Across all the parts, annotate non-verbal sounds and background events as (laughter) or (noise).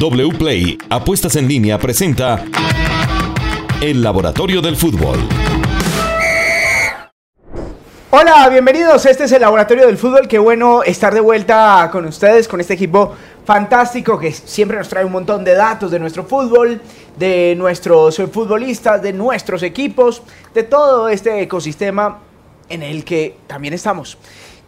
WPLAY Apuestas en línea presenta El Laboratorio del Fútbol. Hola, bienvenidos. Este es el Laboratorio del Fútbol. Qué bueno estar de vuelta con ustedes, con este equipo fantástico que siempre nos trae un montón de datos de nuestro fútbol, de nuestros futbolistas, de nuestros equipos, de todo este ecosistema en el que también estamos.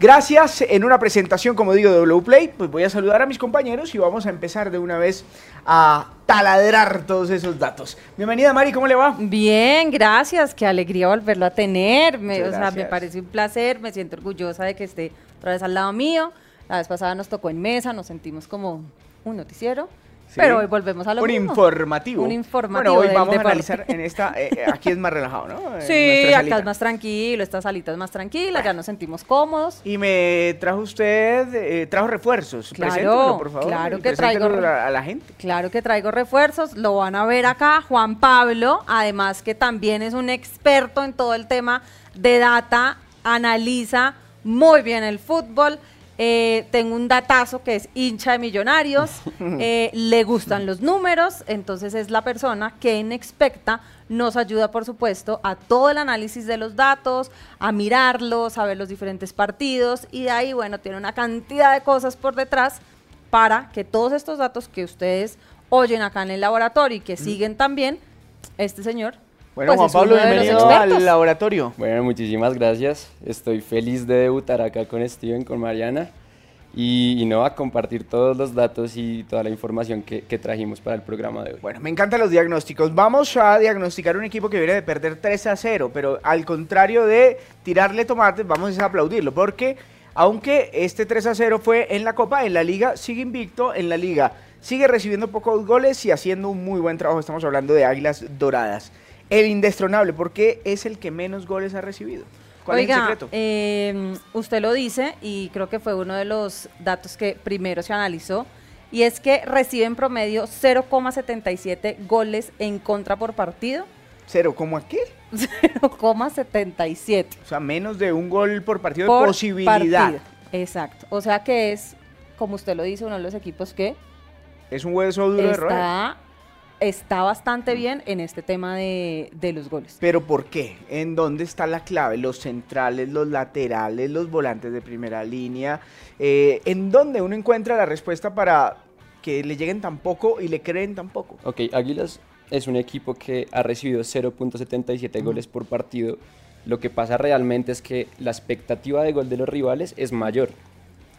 Gracias. En una presentación, como digo, de WPlay, pues voy a saludar a mis compañeros y vamos a empezar de una vez a taladrar todos esos datos. Bienvenida, Mari, ¿cómo le va? Bien, gracias. Qué alegría volverlo a tener. Me, o sea, me parece un placer. Me siento orgullosa de que esté otra vez al lado mío. La vez pasada nos tocó en mesa, nos sentimos como un noticiero. Pero hoy volvemos a lo un informativo. Un informativo. Bueno, hoy vamos a analizar en esta. Eh, eh, aquí es más relajado, ¿no? sí, acá es más tranquilo, esta salita es más tranquila, ya nos sentimos cómodos. Y me trajo usted, eh, trajo refuerzos. Claro, por favor. Claro que traigo. A, la gente. Claro que traigo refuerzos, lo van a ver acá. Juan Pablo, además que también es un experto en todo el tema de data, analiza muy bien el fútbol. Eh, tengo un datazo que es hincha de millonarios, (laughs) eh, le gustan los números, entonces es la persona que en Expecta nos ayuda, por supuesto, a todo el análisis de los datos, a mirarlos, a ver los diferentes partidos y de ahí, bueno, tiene una cantidad de cosas por detrás para que todos estos datos que ustedes oyen acá en el laboratorio y que siguen también, este señor bueno, pues Juan Pablo, bienvenido al laboratorio. Bueno, muchísimas gracias. Estoy feliz de debutar acá con Steven, con Mariana. Y, no a compartir todos los datos y toda la información que, trajimos para el programa de hoy. Bueno, me encantan los diagnósticos. Vamos a diagnosticar un equipo que viene de perder 3 a 0, pero al contrario de tirarle tomates, vamos a aplaudirlo, porque aunque este 3 a 0 fue en la Copa, en la Liga sigue invicto, en la Liga sigue recibiendo pocos goles y haciendo un muy buen trabajo. Estamos hablando de Águilas Doradas el indestronable, porque es el que menos goles ha recibido. ¿Cuál es el secreto? Em, usted lo dice y creo que fue uno de los datos que primero se analizó y es que recibe en promedio 0,77 goles en contra por partido. ¿Cero cómo qué? (laughs) 0,77. O sea, menos de un gol por partido de posibilidad. Exacto. O sea que es, como usted lo dice, uno de los equipos que... Es un hueso duro de roer está bastante bien en este tema de, los goles. ¿Pero por qué? ¿En dónde está la clave? ¿Los centrales, los laterales, los volantes de primera línea? Eh, ¿En dónde uno encuentra la respuesta para que le lleguen tan poco y le creen tan poco? Ok, Águilas es un equipo que ha recibido 0.77 goles por partido. Lo que pasa realmente es que la expectativa de gol de los rivales es mayor.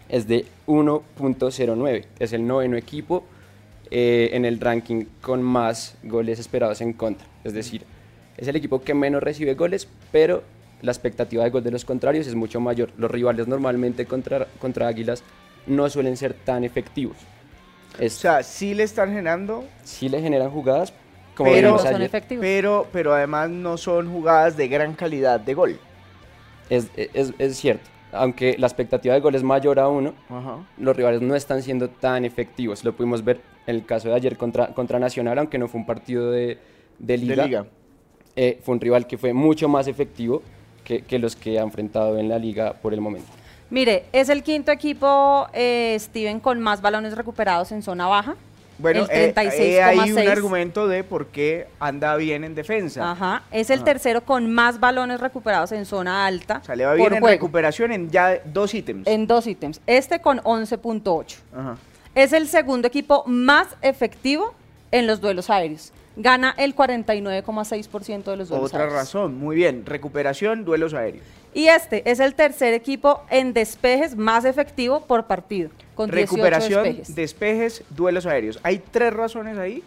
Es de 1.09. Es el noveno equipo eh, en el ranking con más goles esperados en contra. Es decir, es el equipo que menos recibe goles, pero la expectativa de gol de los contrarios es mucho mayor. Los rivales normalmente contra, contra Águilas no suelen ser tan efectivos. o sea, sí le están generando. Sí le generan jugadas, como pero, son efectivos. Pero, pero además no son jugadas de gran calidad de gol. Es, es, es cierto aunque la expectativa de gol es mayor a uno, los rivales no están siendo tan efectivos. Lo pudimos ver el caso de ayer contra, contra Nacional, aunque no fue un partido de, liga. Eh, fue un rival que fue mucho más efectivo que, los que ha enfrentado en la liga por el momento. Mire, es el quinto equipo, eh, Steven, con más balones recuperados en zona baja. Bueno, eh, eh, hay un argumento de por qué anda bien en defensa. Ajá, es el tercero con más balones recuperados en zona alta. O sea, le va bien en recuperación en ya dos ítems. En dos ítems. Este con 11.8. Ajá. Es el segundo equipo más efectivo en los duelos aéreos. Gana el 49,6% de los duelos Otra razón, muy bien. Recuperación, duelos aéreos. Y este es el tercer equipo en despejes más efectivo por partido. Con Recuperación, despejes. despejes, duelos aéreos. Hay tres razones ahí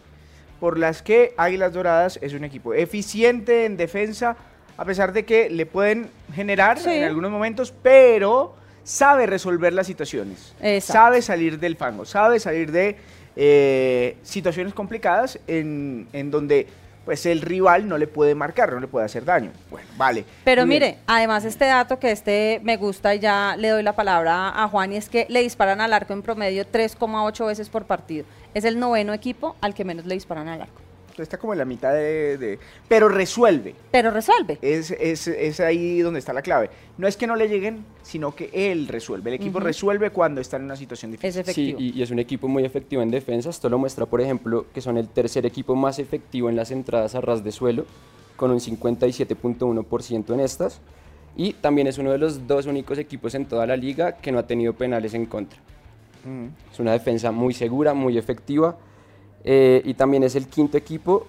por las que Águilas Doradas es un equipo eficiente en defensa, a pesar de que le pueden generar en algunos momentos, pero sabe resolver las situaciones. Sabe salir del fango, sabe salir de eh, situaciones complicadas en, en donde pues el rival no le puede marcar, no le puede hacer daño. Bueno, vale. Pero mire, además este dato que este me gusta y ya le doy la palabra a Juan y es que le disparan al arco en promedio 3,8 veces por partido. Es el noveno equipo al que menos le disparan al arco. Está como en la mitad de... de- pero resuelve. Pero resuelve. Es, es, es ahí donde está la clave. No es que no le lleguen, sino que él resuelve. El equipo Ujú. resuelve cuando está en una situación difícil. Es efectivo. Sí, y, y es un equipo muy efectivo en defensa. Esto lo muestra, por ejemplo, que son el tercer equipo más efectivo en las entradas a ras de suelo, con un 57.1% en estas. Y también es uno de los dos únicos equipos en toda la liga que no ha tenido penales en contra. Ujú. Es una defensa muy segura, muy efectiva. Eh, y también es el quinto equipo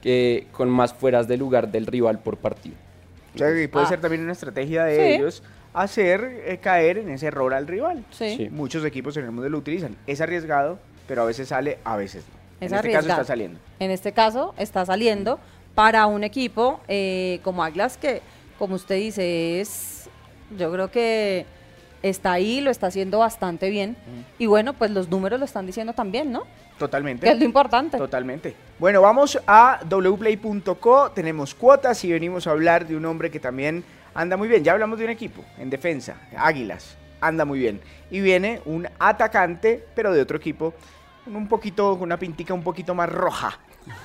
que, con más fueras de lugar del rival por partido. O sea, que puede Ah. ser también una estrategia de Sí. ellos hacer eh, caer en ese error al rival. Sí. Sí. Muchos equipos en el mundo lo utilizan. Es arriesgado, pero a veces sale, a veces no. Es en este caso está saliendo. En este caso está saliendo para un equipo eh, como Águilas que, como usted dice, es, yo creo que está ahí, lo está haciendo bastante bien. Y bueno, pues los números lo están diciendo también, ¿no? Totalmente. Que es lo importante. Totalmente. Bueno, vamos a wplay.co. Tenemos cuotas y venimos a hablar de un hombre que también anda muy bien. Ya hablamos de un equipo en defensa, Águilas. Anda muy bien. Y viene un atacante, pero de otro equipo, con un poquito, con una pintica un poquito más roja,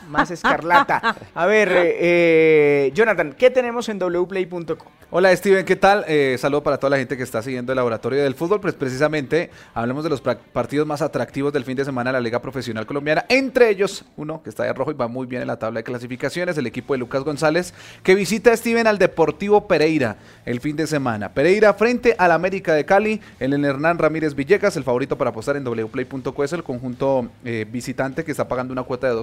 más escarlata. A ver, eh, eh, Jonathan, ¿qué tenemos en wplay.co? Hola Steven, ¿qué tal? Eh, saludo para toda la gente que está siguiendo el Laboratorio del Fútbol. Pues precisamente hablemos de los partidos más atractivos del fin de semana de la Liga Profesional Colombiana. Entre ellos, uno que está de rojo y va muy bien en la tabla de clasificaciones, el equipo de Lucas González, que visita a Steven al Deportivo Pereira el fin de semana. Pereira frente al América de Cali, el Hernán Ramírez Villegas, el favorito para apostar en wplay.co es el conjunto eh, visitante que está pagando una cuota de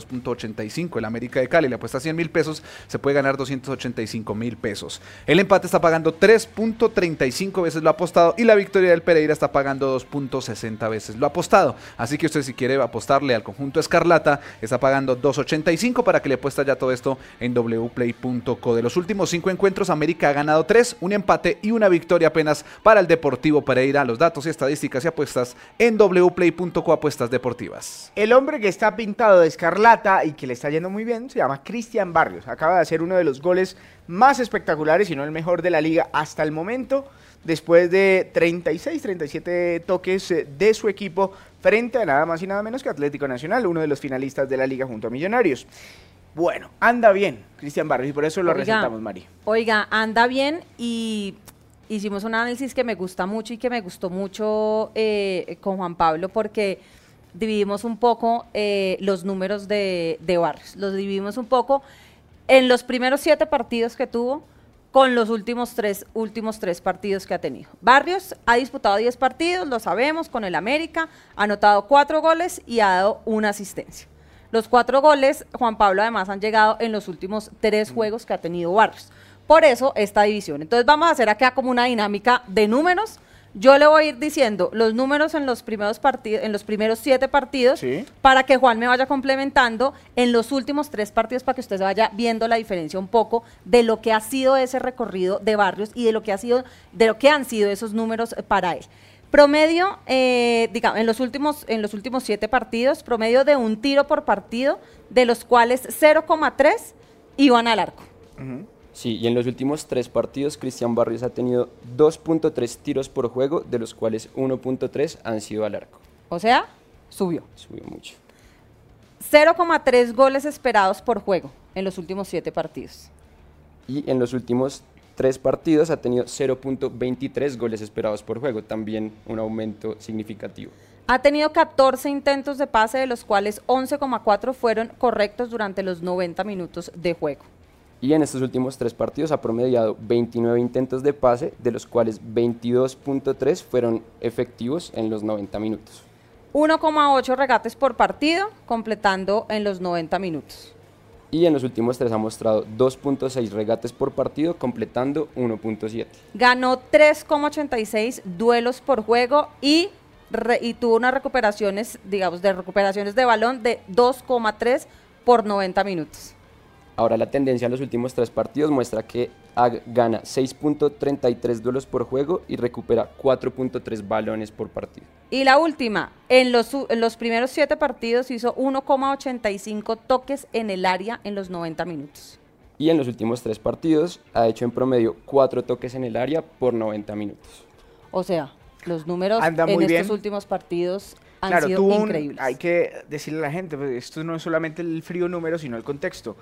2.85. El América de Cali le apuesta 100 mil pesos, se puede ganar 285 mil pesos. El empate está pagando 3.35 veces lo apostado y la victoria del Pereira está pagando 2.60 veces lo apostado. Así que usted si quiere apostarle al conjunto Escarlata, está pagando 2.85 para que le apuesta ya todo esto en wplay.co. De los últimos cinco encuentros, América ha ganado 3, un empate y una victoria apenas para el Deportivo Pereira. Los datos, estadísticas y apuestas en wplay.co apuestas deportivas. El hombre que está pintado de escarlata y que le está yendo muy bien se llama Cristian Barrios. Acaba de hacer uno de los goles más espectaculares, si no el mejor de la liga hasta el momento, después de 36, 37 toques eh, de su equipo frente a nada más y nada menos que Atlético Nacional, uno de los finalistas de la liga junto a Millonarios. Bueno, anda bien Cristian Barrios y por eso lo Oiga. resaltamos, Mari. Oiga, anda bien y hicimos un análisis que me gusta mucho y que me gustó mucho eh, con Juan Pablo porque dividimos un poco eh, los números de, de Barrios. Los dividimos un poco en los primeros siete partidos que tuvo con los últimos tres, últimos tres partidos que ha tenido. Barrios ha disputado 10 partidos, lo sabemos, con el América, ha anotado cuatro goles y ha dado una asistencia. Los cuatro goles, Juan Pablo, además han llegado en los últimos tres juegos que ha tenido Barrios. Por eso esta división. Entonces vamos a hacer acá como una dinámica de números. Yo le voy a ir diciendo los números en los primeros partidos, en los primeros siete partidos, Sí. para que Juan me vaya complementando en los últimos tres partidos para que usted se vaya viendo la diferencia un poco de lo que ha sido ese recorrido de barrios y de lo que ha sido, de lo que han sido esos números eh, para él. Promedio, eh, digamos, en los últimos, en los últimos siete partidos, promedio de un tiro por partido, de los cuales 0,3 iban al arco. Sí, y en los últimos tres partidos, Cristian Barrios ha tenido 2.3 tiros por juego, de los cuales 1.3 han sido al arco. O sea, subió. Subió mucho. 0,3 goles esperados por juego en los últimos siete partidos. Y en los últimos tres partidos ha tenido 0.23 goles esperados por juego, también un aumento significativo. Ha tenido 14 intentos de pase, de los cuales 11,4 fueron correctos durante los 90 minutos de juego. Y en estos últimos tres partidos ha promediado 29 intentos de pase, de los cuales 22.3 fueron efectivos en los 90 minutos. 1,8 regates por partido, completando en los 90 minutos. Y en los últimos tres ha mostrado 2.6 regates por partido, completando 1.7. Ganó 3,86 duelos por juego y, re- y tuvo unas recuperaciones, digamos, de recuperaciones de balón de 2,3 por 90 minutos. Ahora la tendencia en los últimos tres partidos muestra que ha- gana 6.33 duelos por juego y recupera 4.3 balones por partido. Y la última, en los, u- en los primeros siete partidos hizo 1,85 toques en el área en los 90 minutos. Y en los últimos tres partidos ha hecho en promedio 4 toques en el área por 90 minutos. O sea, los números Anda en estos bien. últimos partidos han Claro, sido tuvo un- increíbles. hay que decirle a la gente, pues, esto no es solamente el frío número, sino el contexto.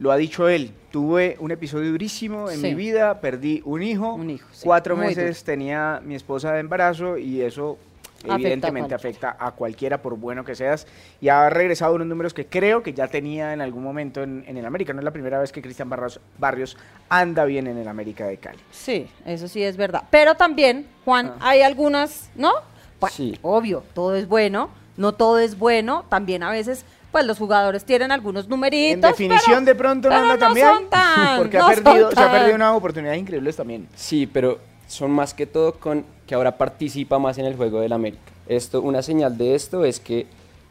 Lo ha dicho él, tuve un episodio durísimo en Sí. mi vida, perdí un hijo, Un hijo, sí, cuatro muy meses tenía mi esposa de embarazo y eso Afecta a evidentemente afecta a cualquiera por bueno que seas y ha regresado unos números que creo que ya tenía en algún momento en, en el América. No es la primera vez que Cristian Barros- Barrios anda bien en el América de Cali. Sí, eso sí es verdad. Pero también, Juan, Ah. hay algunas, ¿no? Pues, Sí. Obvio, todo es bueno, no todo es bueno. También a veces, pues los jugadores tienen algunos numeritos. En definición, de pronto no pero anda (laughs) no tan bien, porque no ha perdido, son se ha perdido unas oportunidades increíbles también. Sí, pero son más que todo con que ahora participa más en el juego del América. Esto, una señal de esto es que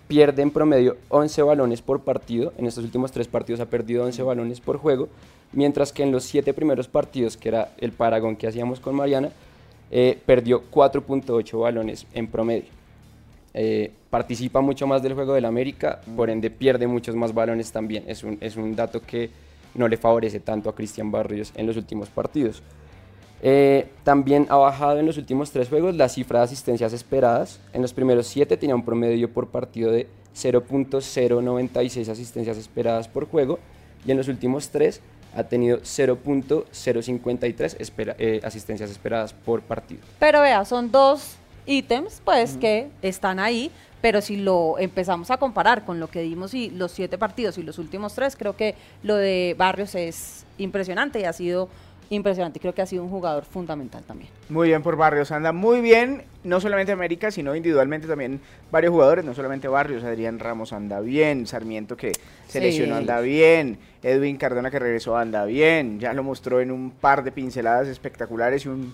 pierde en promedio 11 balones por partido. En estos últimos tres partidos ha perdido 11 balones por juego, mientras que en los siete primeros partidos, que era el paragón que hacíamos con Mariana, eh, perdió 4.8 balones en promedio. Eh, participa mucho más del juego del América, por ende pierde muchos más balones también. Es un, es un dato que no le favorece tanto a Cristian Barrios en los últimos partidos. Eh, también ha bajado en los últimos tres juegos la cifra de asistencias esperadas. En los primeros siete tenía un promedio por partido de 0.096 asistencias esperadas por juego y en los últimos tres ha tenido 0.053 espera- eh, asistencias esperadas por partido. Pero vea, son dos ítems, pues, que están ahí. Pero si lo empezamos a comparar con lo que dimos y los siete partidos y los últimos tres, creo que lo de Barrios es impresionante y ha sido impresionante. Creo que ha sido un jugador fundamental también. Muy bien por Barrios, anda muy bien, no solamente América, sino individualmente también varios jugadores, no solamente Barrios, Adrián Ramos anda bien, Sarmiento que se Sí. lesionó anda bien, Edwin Cardona que regresó anda bien, ya lo mostró en un par de pinceladas espectaculares y un,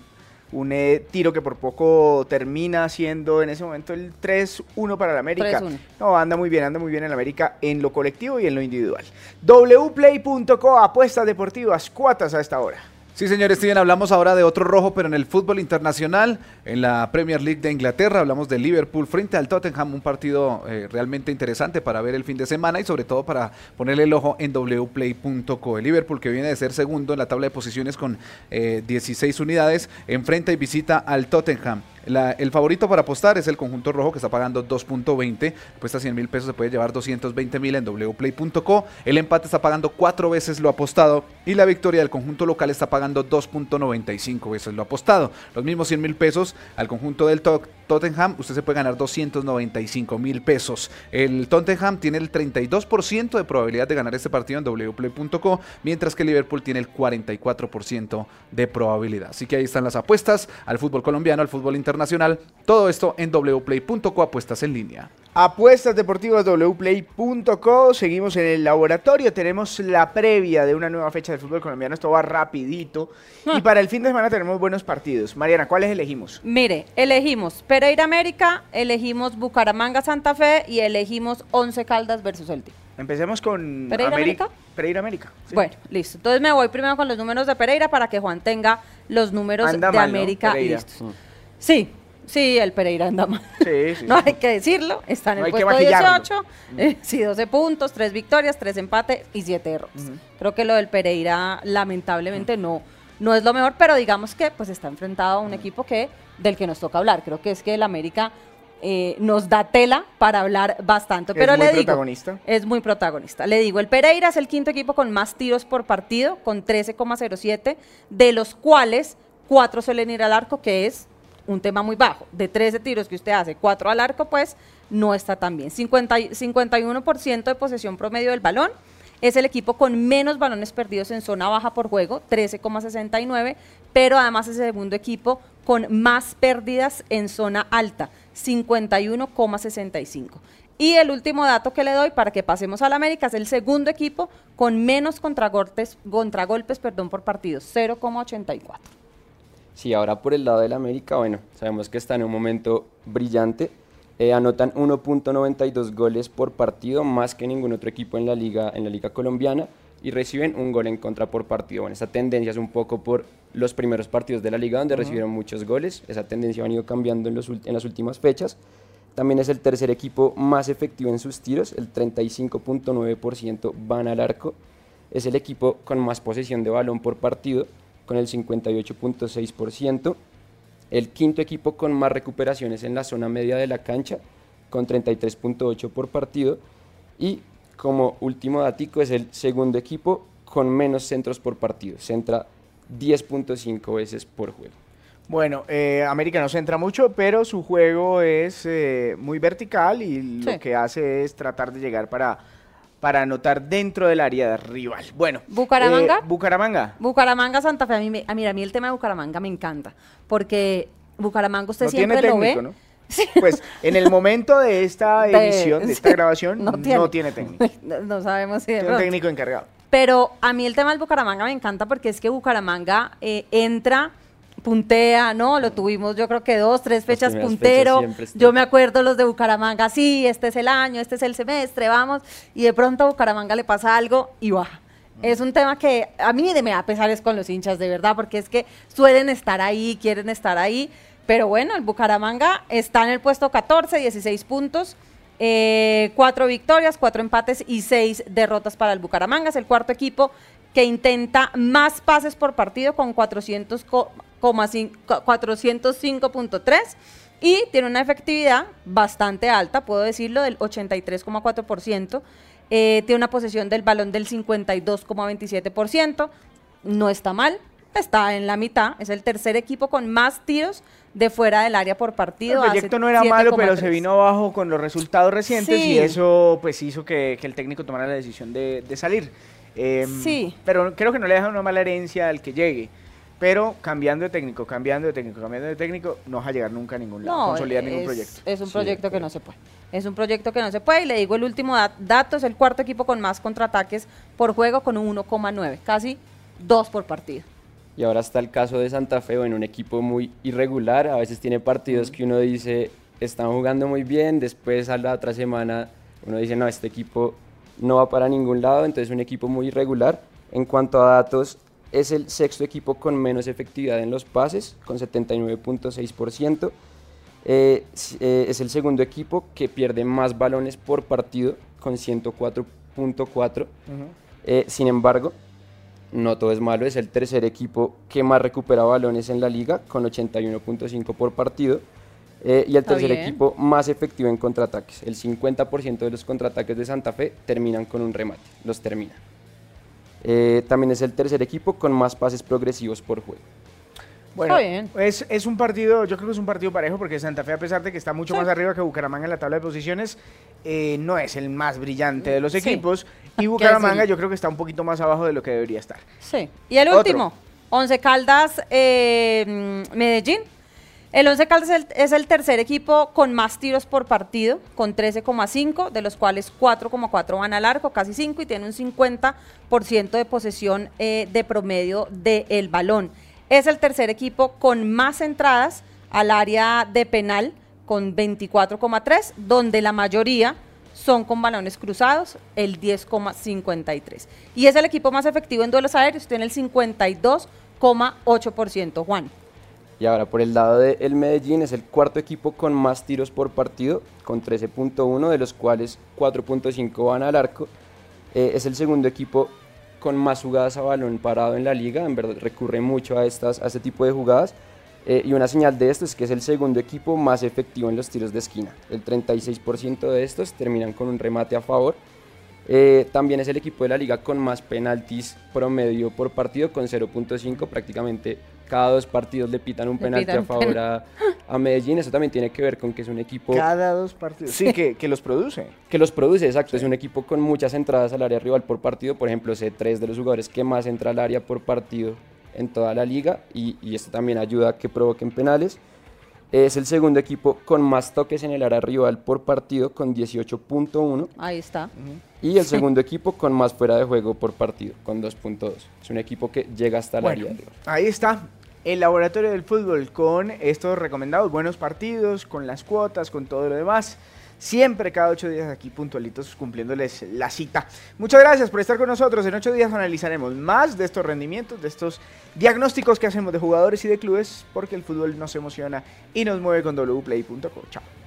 un eh, tiro que por poco termina siendo en ese momento el 3-1 para el América. 3-1. No, anda muy bien, anda muy bien el América en lo colectivo y en lo individual. wplay.co, apuestas deportivas, cuotas a esta hora. Sí, señor Steven, hablamos ahora de otro rojo, pero en el fútbol internacional, en la Premier League de Inglaterra, hablamos de Liverpool frente al Tottenham, un partido eh, realmente interesante para ver el fin de semana y sobre todo para ponerle el ojo en wplay.co. El Liverpool, que viene de ser segundo en la tabla de posiciones con eh, 16 unidades, enfrenta y visita al Tottenham. El favorito para apostar es el conjunto rojo que está pagando 2.20, cuesta 100 mil pesos, se puede llevar 220 mil en wplay.co. El empate está pagando cuatro veces lo apostado y la victoria del conjunto local está pagando 2.95 veces lo apostado. Los mismos 100 mil pesos al conjunto del To- Tottenham, usted se puede ganar 295 mil pesos. El Tottenham tiene el 32% de probabilidad de ganar este partido en wplay.co, mientras que Liverpool tiene el 44% de probabilidad. Así que ahí están las apuestas al fútbol colombiano, al fútbol internacional. Todo esto en wplay.co, apuestas en línea. Apuestas deportivas wplay.co. Seguimos en el laboratorio. Tenemos la previa de una nueva fecha del fútbol colombiano. Esto va rapidito. Y para el fin de semana tenemos buenos partidos. Mariana, ¿cuáles elegimos? Mire, elegimos Pereira América, elegimos Bucaramanga Santa Fe y elegimos Once Caldas versus Celtic. Empecemos con ¿Pereira América? Pereira América. sí. Bueno, listo. Entonces me voy primero con los números de Pereira para que Juan tenga los números Anda de. América listos. Sí, sí, el Pereira anda mal. Sí, sí, (laughs) no hay que decirlo. Está en No el puesto maquillarlo. 18. eh, sí, 12 puntos, 3 victorias, 3 empates y 7 errores. Creo que lo del Pereira, lamentablemente, no, no es lo mejor, pero digamos que pues está enfrentado a un equipo que del que nos toca hablar. Creo que es que el América eh, nos da tela para hablar bastante. Es Pero muy le digo, protagonista. es muy protagonista. Le digo, el Pereira es el quinto equipo con más tiros por partido, con 13,07, de los cuales 4 suelen ir al arco, que es un tema muy bajo. De 13 tiros que usted hace, 4 al arco, pues no está tan bien. 50 y- 51% de posesión promedio del balón. Es el equipo con menos balones perdidos en zona baja por juego, 13,69, pero además es el segundo equipo con más pérdidas en zona alta, 51,65. Y el último dato que le doy para que pasemos al América es el segundo equipo con menos contragolpes, contragolpes perdón, por partido, 0,84. Sí, ahora por el lado del América, bueno, sabemos que está en un momento brillante. Eh, anotan 1.92 goles por partido, más que ningún otro equipo en la liga, en la liga colombiana, y reciben un gol en contra por partido. Bueno, esta tendencia es un poco por los primeros partidos de la liga, donde recibieron muchos goles. Esa tendencia ha venido cambiando en, los ult- en las últimas fechas. También es el tercer equipo más efectivo en sus tiros, el 35.9% van al arco. Es el equipo con más posesión de balón por partido, con el 58.6%. El quinto equipo con más recuperaciones en la zona media de la cancha, con 33.8 por partido. Y como último datico es el segundo equipo con menos centros por partido. Centra 10.5 veces por juego. Bueno, eh, América no se entra mucho, pero su juego es eh, muy vertical y lo Sí. que hace es tratar de llegar para, para anotar dentro del área rival. Bueno, ¿Bucaramanga? eh, Bucaramanga. Bucaramanga, Santa Fe, a mí, me- a, mí, a mí el tema de Bucaramanga me encanta, porque Bucaramanga usted No siempre tiene lo ve. técnico, ¿no? (laughs) Pues en el momento de esta (laughs) de- edición, de esta grabación, no tiene, técnico. (laughs) No, no sabemos si de Tiene un técnico encargado. Pero a mí el tema del Bucaramanga me encanta porque es que Bucaramanga eh, entra, puntea, ¿no? Lo tuvimos yo creo que dos, tres fechas puntero. fechas yo me acuerdo los de Bucaramanga, sí, este es el año, este es el semestre, vamos. Y de pronto a Bucaramanga le pasa algo y baja. Es un tema que a mí de me da pesares con los hinchas, de verdad, porque es que suelen estar ahí, quieren estar ahí. Pero bueno, el Bucaramanga está en el puesto 14, 16 puntos. Eh, cuatro victorias, cuatro empates y seis derrotas para el Bucaramanga. Es el cuarto equipo que intenta más pases por partido con 400 co- coma cin- co- 405.3 y tiene una efectividad bastante alta, puedo decirlo, del 83,4%. Eh, tiene una posesión del balón del 52,27%. No está mal, está en la mitad. Es el tercer equipo con más tiros de fuera del área por partido. El proyecto no era malo, pero se 7,3. vino abajo con los resultados recientes Sí. y eso pues hizo que, que el técnico tomara la decisión de, de salir. Em, Sí. Pero creo que no le deja una mala herencia al que llegue. Pero cambiando de técnico, cambiando de técnico, cambiando de técnico, no vas a llegar nunca a ningún lado, No, consolidar ningún es- proyecto. Es un Sí, proyecto que no se puede. Es un proyecto que no se puede. Y le digo el último dat- dato, es el cuarto equipo con más contraataques por juego con un 1,9, casi dos por partido. Y ahora está el caso de Santa Fe, en un equipo muy irregular. A veces tiene partidos que uno dice, están jugando muy bien, después a la otra semana uno dice, no, este equipo no va para ningún lado, entonces es un equipo muy irregular. En cuanto a datos, es el sexto equipo con menos efectividad en los pases, con 79.6%. Eh, eh, es el segundo equipo que pierde más balones por partido, con 104.4. Eh, sin embargo, no todo es malo, es el tercer equipo que más recupera balones en la liga, con 81.5 por partido. eh, y el Está tercer bien. equipo más efectivo en contraataques. El 50% de los contraataques de Santa Fe terminan con un remate, los termina. Eh, también es el tercer equipo con más pases progresivos por juego. Bueno, Está bien. Es, es un partido, yo creo que es un partido parejo porque Santa Fe, a pesar de que está mucho Sí. más arriba que Bucaramanga en la tabla de posiciones, eh, no es el más brillante de los Sí. equipos. (laughs) Y Bucaramanga yo creo que está un poquito más abajo de lo que debería estar. Sí. Y el Otro. último, Once Caldas eh, Medellín. El Once Caldas es el, tercer equipo con más tiros por partido, con 13,5, de los cuales 4,4 van al arco, casi 5, y tiene un 50% de posesión eh, de promedio del balón. Es el tercer equipo con más entradas al área de penal, con 24,3, donde la mayoría son con balones cruzados, el 10,53. Y es el equipo más efectivo en duelos aéreos, tiene el 52,8%, Juan. Y ahora por el lado del Medellín es el cuarto equipo con más tiros por partido, con 13.1, de los cuales 4.5 van al arco. Eh, es el segundo equipo con más jugadas a balón parado en la liga, en verdad recurre mucho a, estas, a este tipo de jugadas. Eh, y una señal de esto es que es el segundo equipo más efectivo en los tiros de esquina. El 36% de estos terminan con un remate a favor. Eh, también es el equipo de la liga con más penaltis promedio por partido, con 0.5. Prácticamente cada dos partidos le pitan un Le penalti pitan a favor a, a Medellín. Eso también tiene que ver con que es un equipo Cada dos partidos. Sí, que, que los produce. que los produce, exacto. Es un equipo con muchas entradas al área rival por partido. Por ejemplo, sé tres de los jugadores que más entra al área por partido en toda la liga y, y esto también ayuda a que provoquen penales. Es el segundo equipo con más toques en el área rival por partido con 18.1 Ahí está. y el segundo equipo con más fuera de juego por partido con 2.2. Es un equipo que llega hasta el Bueno, área rival. ahí está. El laboratorio del fútbol con estos recomendados, buenos partidos, con las cuotas, con todo lo demás. Siempre cada ocho días aquí puntualitos cumpliéndoles la cita. Muchas gracias por estar con nosotros. En ocho días analizaremos más de estos rendimientos, de estos diagnósticos que hacemos de jugadores y de clubes, porque el fútbol nos emociona y nos mueve con wplay.co. Chao.